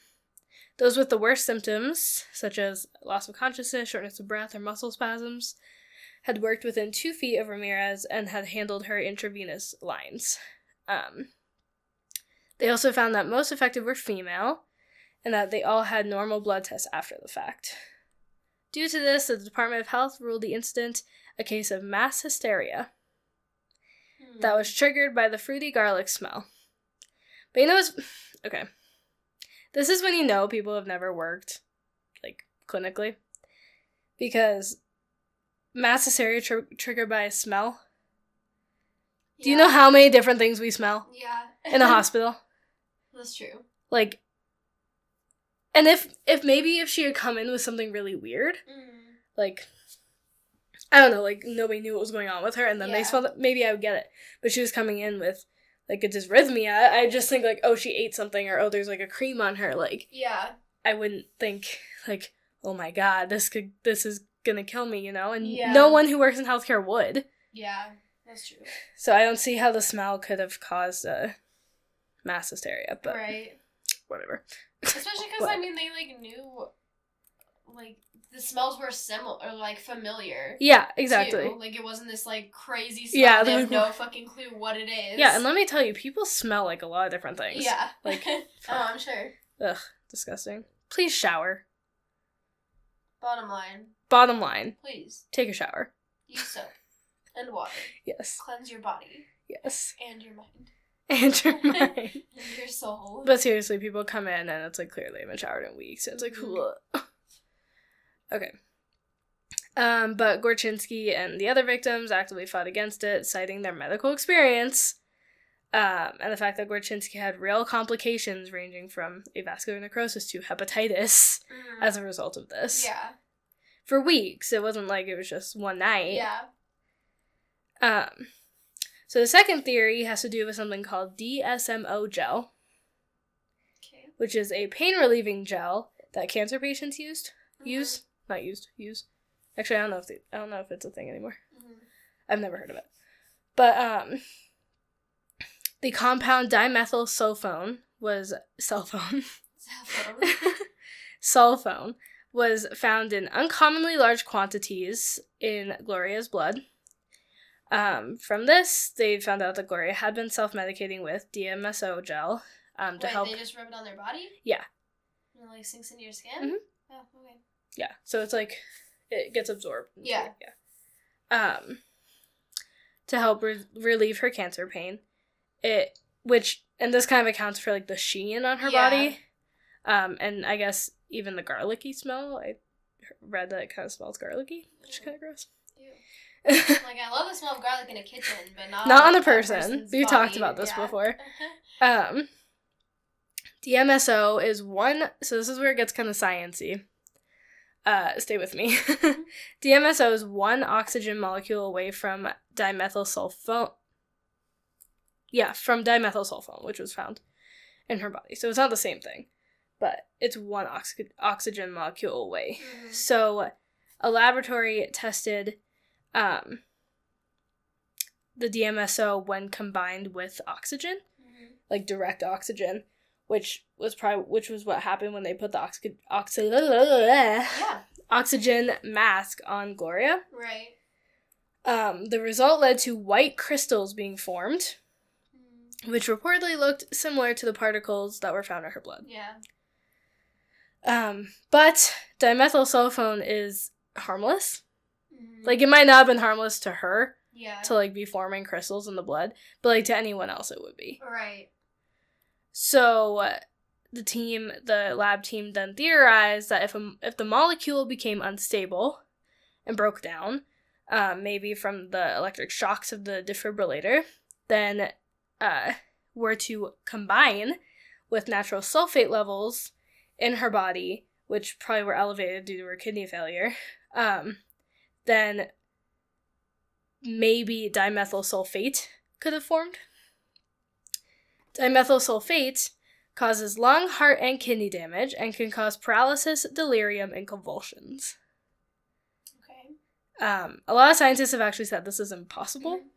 those with the worst symptoms, such as loss of consciousness, shortness of breath, or muscle spasms, had worked within two feet of Ramirez and had handled her intravenous lines. Um, they also found that most affected were female, and that they all had normal blood tests after the fact. Due to this, the Department of Health ruled the incident a case of mass hysteria Hmm. that was triggered by the fruity garlic smell. But you know what's okay. This is when you know people have never worked like clinically because mass hysteria tr- triggered by a smell. Do you know how many different things we smell Yeah. in a hospital? That's true. Like and if if maybe if she had come in with something really weird, Mm. like I don't know, like nobody knew what was going on with her, and then they smelled it. Maybe I would get it, but she was coming in with like a dysrhythmia. I just think like, oh, she ate something, or oh, there's like a cream on her. Like Yeah. I wouldn't think like, oh my god, this could this is gonna kill me, you know. And Yeah. no one who works in healthcare would. Yeah. That's true. So I don't see how the smell could have caused a mass hysteria, but right. whatever. Especially because I mean they like knew, like the smells were similar or like familiar. Yeah, exactly. too. Like it wasn't this like crazy smell. Yeah, they have no fucking clue what it is. Yeah, and let me tell you, people smell like a lot of different things. Yeah. Like- oh, I'm sure. Ugh, disgusting. Please shower. Bottom line, Bottom line, please take a shower. use soap and water. Yes. Cleanse your body Yes. and your mind And your mind. and your soul. But seriously, people come in and it's like clearly they haven't showered in weeks. It's like, Mhm. "Ugh." okay. Um, but Gorchynski and the other victims actively fought against it, citing their medical experience um, and the fact that Gorchynski had real complications ranging from avascular necrosis to hepatitis Mm. as a result of this. yeah. For weeks. It wasn't like it was just one night. Yeah. Um, So the second theory has to do with something called DSMO gel, Okay. which is a pain relieving gel that cancer patients used Mm-hmm. use not used use. Actually, I don't know if they, I don't know if it's a thing anymore. Mhm. I've never heard of it. But um the compound dimethyl sulfone was cell phone. Cell phone. was found in uncommonly large quantities in Gloria's blood. Um, from this, they found out that Gloria had been self-medicating with DMSO gel um, to Wait, help. they just rub it on their body? Yeah. And it like sinks into your skin? Mhm. Oh, okay. Yeah, so it's like it gets absorbed. Yeah. yeah. Um, to help re- relieve her cancer pain, it which and this kind of accounts for like the sheen on her Yeah. body, um, and I guess even the garlicky smell. I read that it kind of smells garlicky, which is kind of gross. Like, I love the smell of garlic in a kitchen, but not, Not on a person. We've talked about this Yeah. before. Um, DMSO is one. So this is where it gets kind of sciency. Uh, stay with me. DMSO is one oxygen molecule away from dimethyl sulfone. Yeah, from dimethyl sulfone, which was found in her body. So it's not the same thing, but it's one ox- oxygen molecule away. Mhm. So, a laboratory tested um, the DMSO when combined with oxygen, Mhm. like direct oxygen, which was probably which was what happened when they put the oxy- oxy- Yeah, oxygen mask on Gloria. right. Um, the result led to white crystals being formed, Mm, which reportedly looked similar to the particles that were found in her blood. Yeah. Um, but dimethyl sulfone is harmless. Mhm. Like it might not have been harmless to her yeah. to like be forming crystals in the blood, but like to anyone else it would be. right. So uh, the team, the lab team, then theorized that if a, if the molecule became unstable and broke down, um, maybe from the electric shocks of the defibrillator, then uh, were to combine with natural sulfate levels in her body, which probably were elevated due to her kidney failure, um, then maybe dimethyl sulfate could have formed. Dimethyl sulfate causes lung, heart, and kidney damage and can cause paralysis, delirium, and convulsions. Okay. Um, a lot of scientists have actually said this is impossible, Mhm.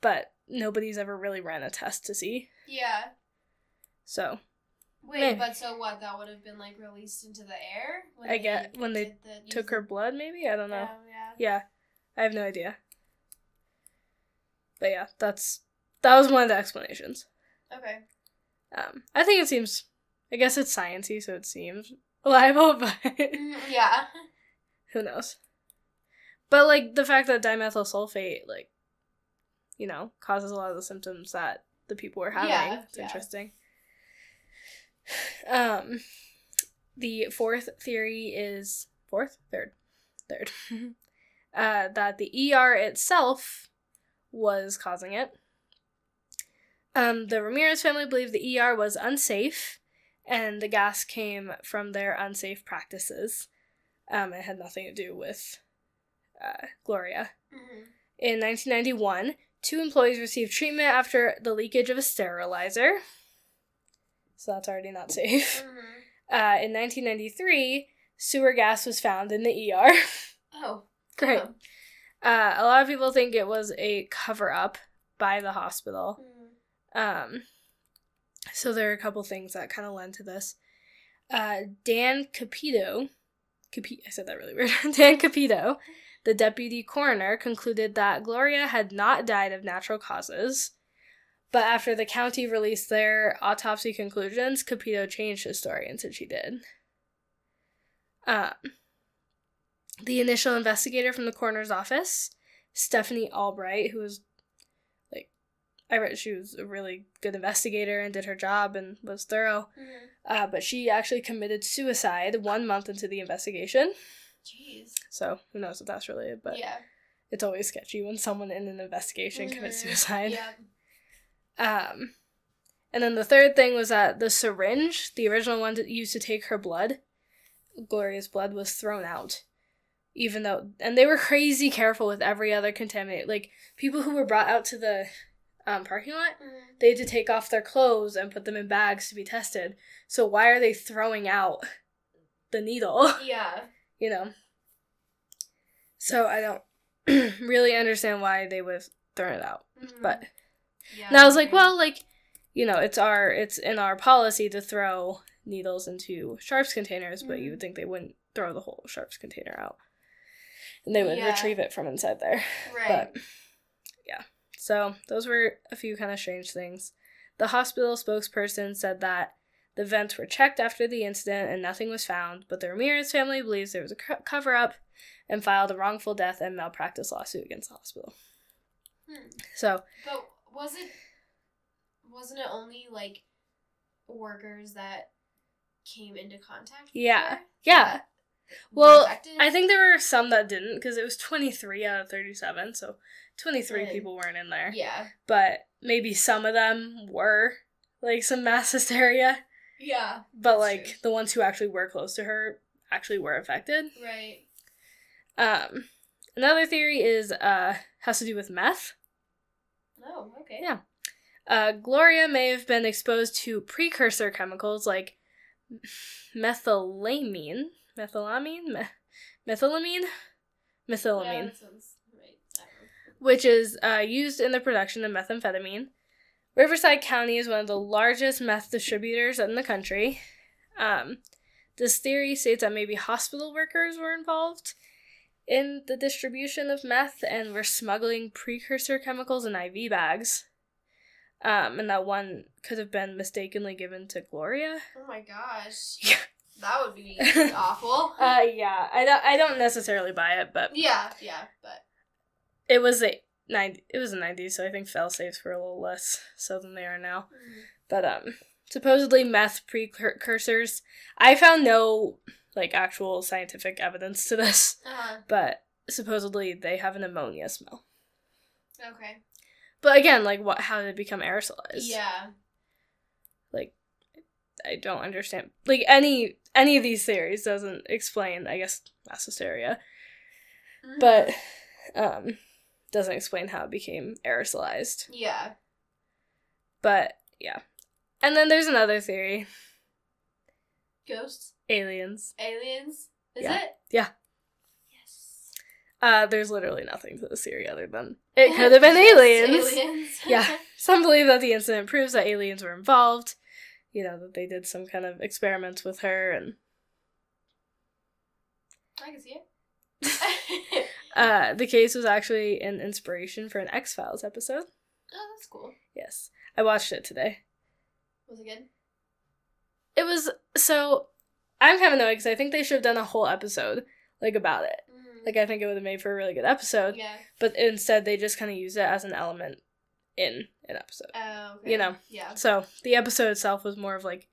but nobody's ever really ran a test to see. Yeah. So Wait, Maybe. but so what? That would have been like released into the air. When I get- when they the, took her blood, maybe I don't know. Yeah, yeah. Yeah, I have no idea. But yeah, that's that was one of the explanations. Okay. Um, I think it seems. I guess it's sciency, so it seems reliable, but Mm, yeah. who knows? But like the fact that dimethyl sulfate, like, you know, causes a lot of the symptoms that the people were having. Yeah, it's yeah. interesting. Um, the fourth theory is fourth, third, third. uh, that the ER itself was causing it. Um, the Ramirez family believed the ER was unsafe, and the gas came from their unsafe practices. Um, it had nothing to do with uh, Gloria. Mhm. In 1991, two employees received treatment after the leakage of a sterilizer. So that's already not safe. Mhm. Uh, in 1993, sewer gas was found in the ER. Oh. Great. Oh. Uh, a lot of people think it was a cover up by the hospital. Mhm. Um, so there are a couple things that kind of lend to this. Uh, Dan Capito, Capi- I said that really weird. Dan Capito, the deputy coroner, concluded that Gloria had not died of natural causes. But after the county released their autopsy conclusions, Capito changed his story and said she did. Um, the initial investigator from the coroner's office, Stephanie Albright, who was like, I read she was a really good investigator and did her job and was thorough. Mhm. Uh, but she actually committed suicide one month into the investigation. Jeez. So who knows if that's related, but yeah. it's always sketchy when someone in an investigation commits Mhm. suicide. Yeah. Um, and then the third thing was that the syringe, the original one that used to take her blood, Gloria's blood, was thrown out. Even though, and they were crazy careful with every other contaminant. Like people who were brought out to the um, parking lot, Mhm. they had to take off their clothes and put them in bags to be tested. So why are they throwing out the needle? Yeah. you know? So I don't really understand why they would have thrown it out. Mhm. But yeah, and I was like, well, like, you know, it's our it's in our policy to throw needles into sharps containers, but you would think they wouldn't throw the whole sharps container out. And they would Yeah. retrieve it from inside there. right. But yeah. So those were a few kind of strange things. The hospital spokesperson said that the vents were checked after the incident and nothing was found, but the Ramirez family believes there was a co- cover up and filed a wrongful death and malpractice lawsuit against the hospital. Hmm. So, But was it wasn't it only like workers that came into contact? with Yeah. her yeah. Well? I think there were some that didn't because it was 23 out of 37, so 23 Right. people weren't in there. Yeah. But maybe some of them were like some mass hysteria, Yeah. but like true. the ones who actually were close to her actually were affected. Right. Um, another theory is uh has to do with meth. Oh, okay. Yeah. Uh, Gloria may have been exposed to precursor chemicals like methylamine, methylamine, Me- methylamine, Yeah, methylamine, sounds right. I don't know. which is uh, used in the production of methamphetamine. Riverside County is one of the largest meth distributors in the country. Um, this theory states that maybe hospital workers were involved in the distribution of meth and were smuggling precursor chemicals in IV bags. Um, and that one could have been mistakenly given to Gloria. Oh my gosh. Yeah. That would be awful. Uh, yeah, I don't, I don't necessarily buy it, but yeah, yeah, but it was a 90, it was a 90s, so I think fail safes were a little less so than they are now. But um, supposedly meth precursors. I found no like actual scientific evidence to this, uh, but supposedly they have an ammonia smell. okay. But again, like what? How did it become aerosolized? Yeah. Like, I don't understand. Like any any of these theories doesn't explain. I guess mass hysteria, Mhm. but um, doesn't explain how it became aerosolized. yeah. But yeah, and then there's another theory: Ghosts, aliens. aliens. Is Yeah. it? Yeah. Yes. Uh, there's literally nothing to the theory other than it could have been aliens. aliens. Yeah. Some believe that the incident proves that aliens were involved. You know, that they did some kind of experiments with her and I can see it. uh the case was actually an inspiration for an X Files episode. oh, that's cool. Yes. I watched it today. Was it good? It was so I'm kind of annoyed because I think they should have done a whole episode like about it. Mm. Like I think it would have made for a really good episode. yeah. But instead they just kind of use it as an element in an episode. Oh, okay. You know. Yeah. So the episode itself was more of like,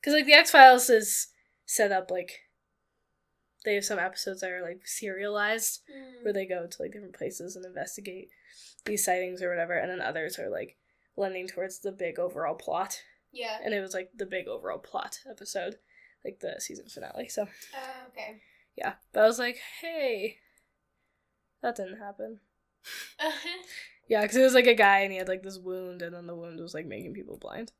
because like the X Files is set up like they have some episodes that are like serialized Mm. where they go to like different places and investigate these sightings or whatever, and then others are like lending towards the big overall plot. Yeah. And it was like the big overall plot episode, like the season finale. So Oh, okay. yeah, but I was like, hey, that didn't happen. Yeah, because it was like a guy and he had like this wound, and then the wound was like making people blind,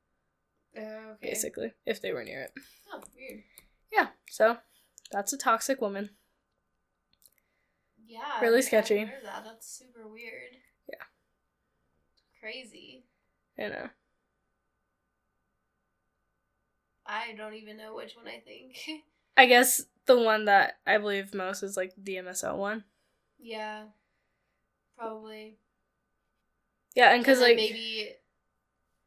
oh, okay. basically, if they were near it. Oh, weird. Yeah, so that's a toxic woman. Yeah. Really I've sketchy. never heard of That. That's super weird. Yeah. Crazy. I know. I don't even know which one I think. I guess the one that I believe most is like the DMSO one. yeah. Probably. Yeah, and because like maybe,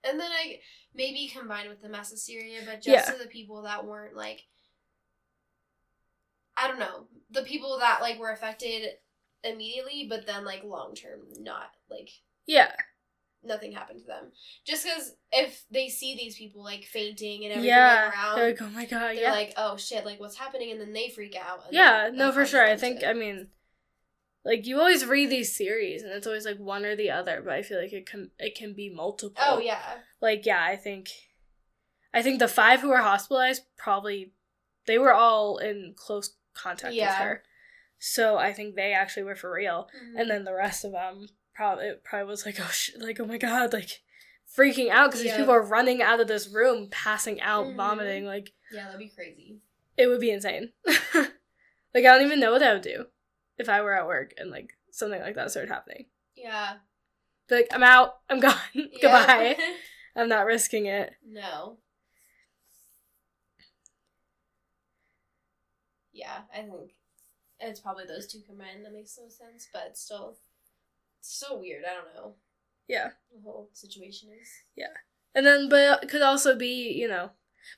and then I maybe combined with the mass hysteria, but just Yeah. to the people that weren't like, I don't know, the people that like were affected immediately, but then like long term, not like yeah, nothing happened to them. Just because if they see these people like fainting and everything yeah. around, They're like, oh my god, they're yeah, like, oh shit, like what's happening, and then they freak out. yeah. No, for sure. I think I mean, like you always read these series, and it's always like one or the other. But I feel like it can it can be multiple. Oh yeah. Like yeah, I think, I think the five who were hospitalized probably, they were all in close contact Yeah. with her. So I think they actually were for real. Mhm. and then the rest of them probably it probably was like oh shit, like oh my god, like freaking out because these people are running out of this room, passing out, Mhm. vomiting. Like Yeah, that'd be crazy. it would be insane. like I don't even know what I would do if I were at work and like something like that started happening. Yeah. Be like I'm out, I'm gone, goodbye. I'm not risking it. no. Yeah, I think it's probably those two combined that makes no sense, but still so weird. I don't know. Yeah. The whole situation is. Yeah. And then, but it could also be, you know,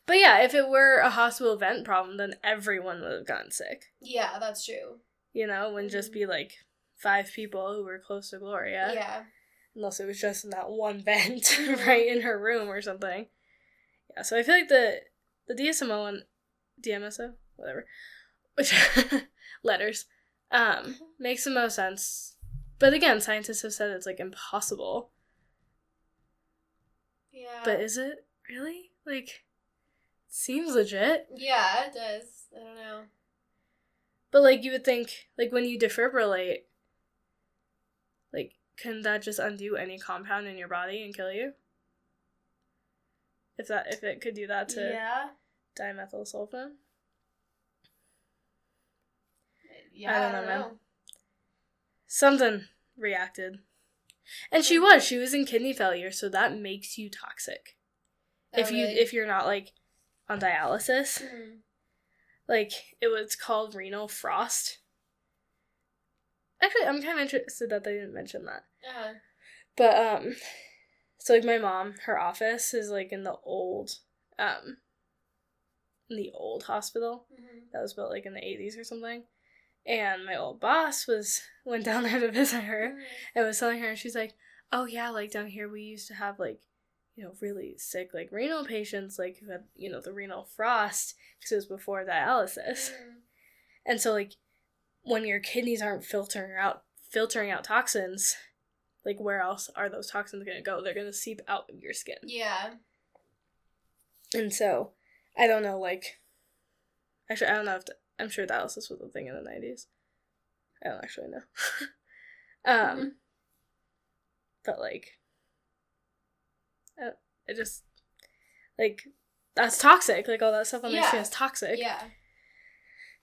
but yeah, if it were a hospital event problem, then everyone would have gotten sick. Yeah, that's true. You know, it wouldn't just be mm-hmm. like five people who were close to Gloria. Yeah. Unless it was just in that one vent mm-hmm. right in her room or something. Yeah, so I feel like the the DSMO and DMSO, whatever, which letters, um, mm-hmm. makes the most sense. But again, scientists have said it's like impossible. Yeah. But is it really? Like, seems legit. yeah, it does. I don't know. But like you would think, like when you defibrillate, like can that just undo any compound in your body and kill you? If that if it could do that to yeah. dimethyl sulfone, Yeah, I I don't don't, know, man. know. Something reacted, and she was she was in kidney failure, so that makes you toxic. Oh, if you really? if you're not like on dialysis, Mhm. like it was called renal frost. Actually, I'm kind of interested that they didn't mention that. Uh-huh. But um so like my mom, her office is like in the old um in the old hospital Mhm. that was built like in the 80s or something. And my old boss was went down there to visit her and was telling her and she's like, "Oh yeah, like down here we used to have like you know, really sick like renal patients like who had, you know, the renal frost because it was before dialysis." Mhm. And so like when your kidneys aren't filtering out filtering out toxins, like where else are those toxins going to go? They're going to seep out of your skin. Yeah. And so I don't know like actually I don't know if I'm sure dialysis was a thing in the 90s. I don't actually know. um Mhm. but like I, I just like that's toxic. Like all that stuff on the Yeah. skin is toxic. Yeah.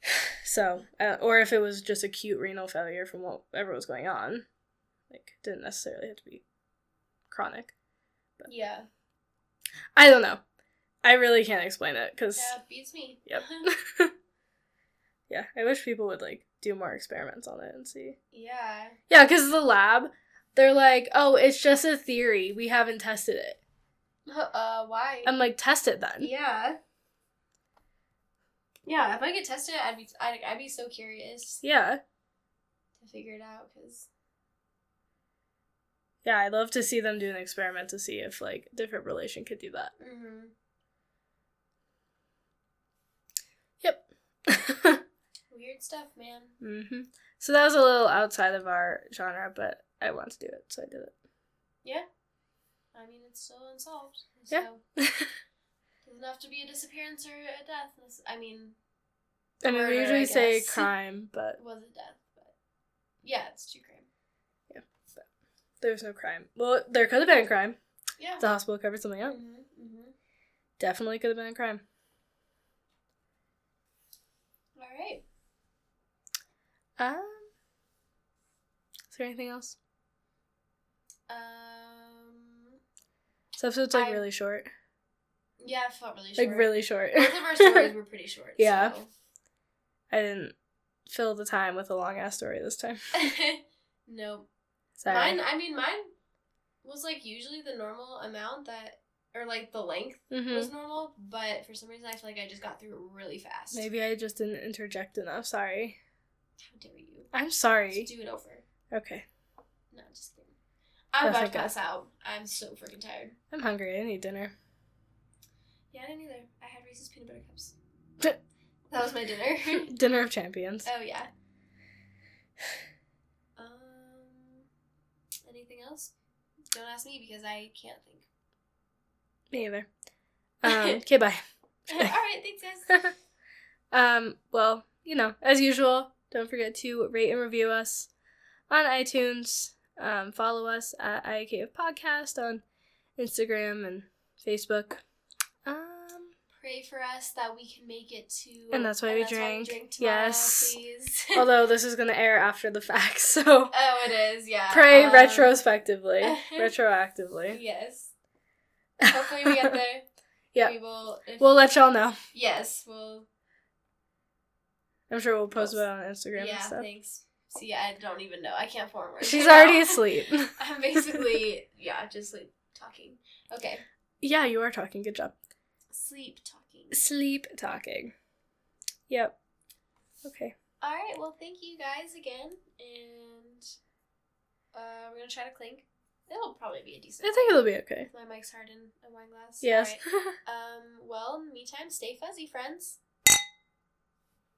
So, uh, or if it was just acute renal failure from whatever was going on, like didn't necessarily have to be chronic. But Yeah. I don't know. I really can't explain it because Yeah, beats me. Yep. yeah, I wish people would like do more experiments on it and see. yeah. Yeah, because the lab, they're like, oh, it's just a theory. We haven't tested it. Uh, why? I'm like, test it then. yeah. Yeah, if I could test it, I'd be I'd, I'd be so curious Yeah, to figure it out because yeah, I'd love to see them do an experiment to see if like different relation could do that. mm-hmm. Yep. weird stuff, man. hmm So that was a little outside of our genre, but I wanted to do it, so I did it. Yeah. I mean, it's still unsolved. Yeah. So it. doesn't have to be a disappearance or a death. I mean, I mean, we usually say crime, but it was a death, but yeah, it's true crime. Yeah. There was no crime. Well, there could have been a crime. Yeah. The hospital covered something up. Mm-hmm, mm-hmm. Definitely could have been a crime. All right. Um, is there anything else? Um. This episode's like I- really short. Yeah, it felt really short. Like really short. Both of our stories were pretty short. Yeah. So. I didn't fill the time with a long ass story this time. nope. Sorry. Mine. I mean, mine was like usually the normal amount that, or like the length hmm was normal, but for some reason I feel like I just got through it really fast. Maybe I just didn't interject enough. Sorry. How dare you? I'm sorry. Just do it over. Okay. No, just kidding. I'm Oh, about to pass out. I'm so freaking tired. I'm hungry. I need dinner. Yeah, I didn't either. I had Reese's peanut butter cups. that was my dinner. dinner of champions. oh yeah. Um, anything else? Don't ask me because I can't think. Me either. Um, okay, bye. All right, thanks guys. um, well, you know, as usual, don't forget to rate and review us on iTunes. Um, follow us at IAKF Podcast on Instagram and Facebook. Um, Pray for us that we can make it to. And that's why we drink. tomorrow, Yes. please. although this is gonna air after the fact, so oh, it is. Yeah. pray um, retrospectively, retroactively. Yes. Hopefully we get there. Yeah. We will. If, We'll let y'all know. Yes. We'll. I'm sure we'll post about it on Instagram yeah. and stuff. Thanks. See, I don't even know. I can't form words. She's already asleep. I'm basically yeah, just like talking. Okay. yeah, you are talking. Good job. Sleep talking. Sleep talking. Yep. Okay. All right. Well, thank you guys again, and uh, we're gonna try to clink. It'll probably be a decent. I think it'll be okay. My mic's hard in a wine glass. Yes. Right. Um. Well, in the meantime, stay fuzzy, friends.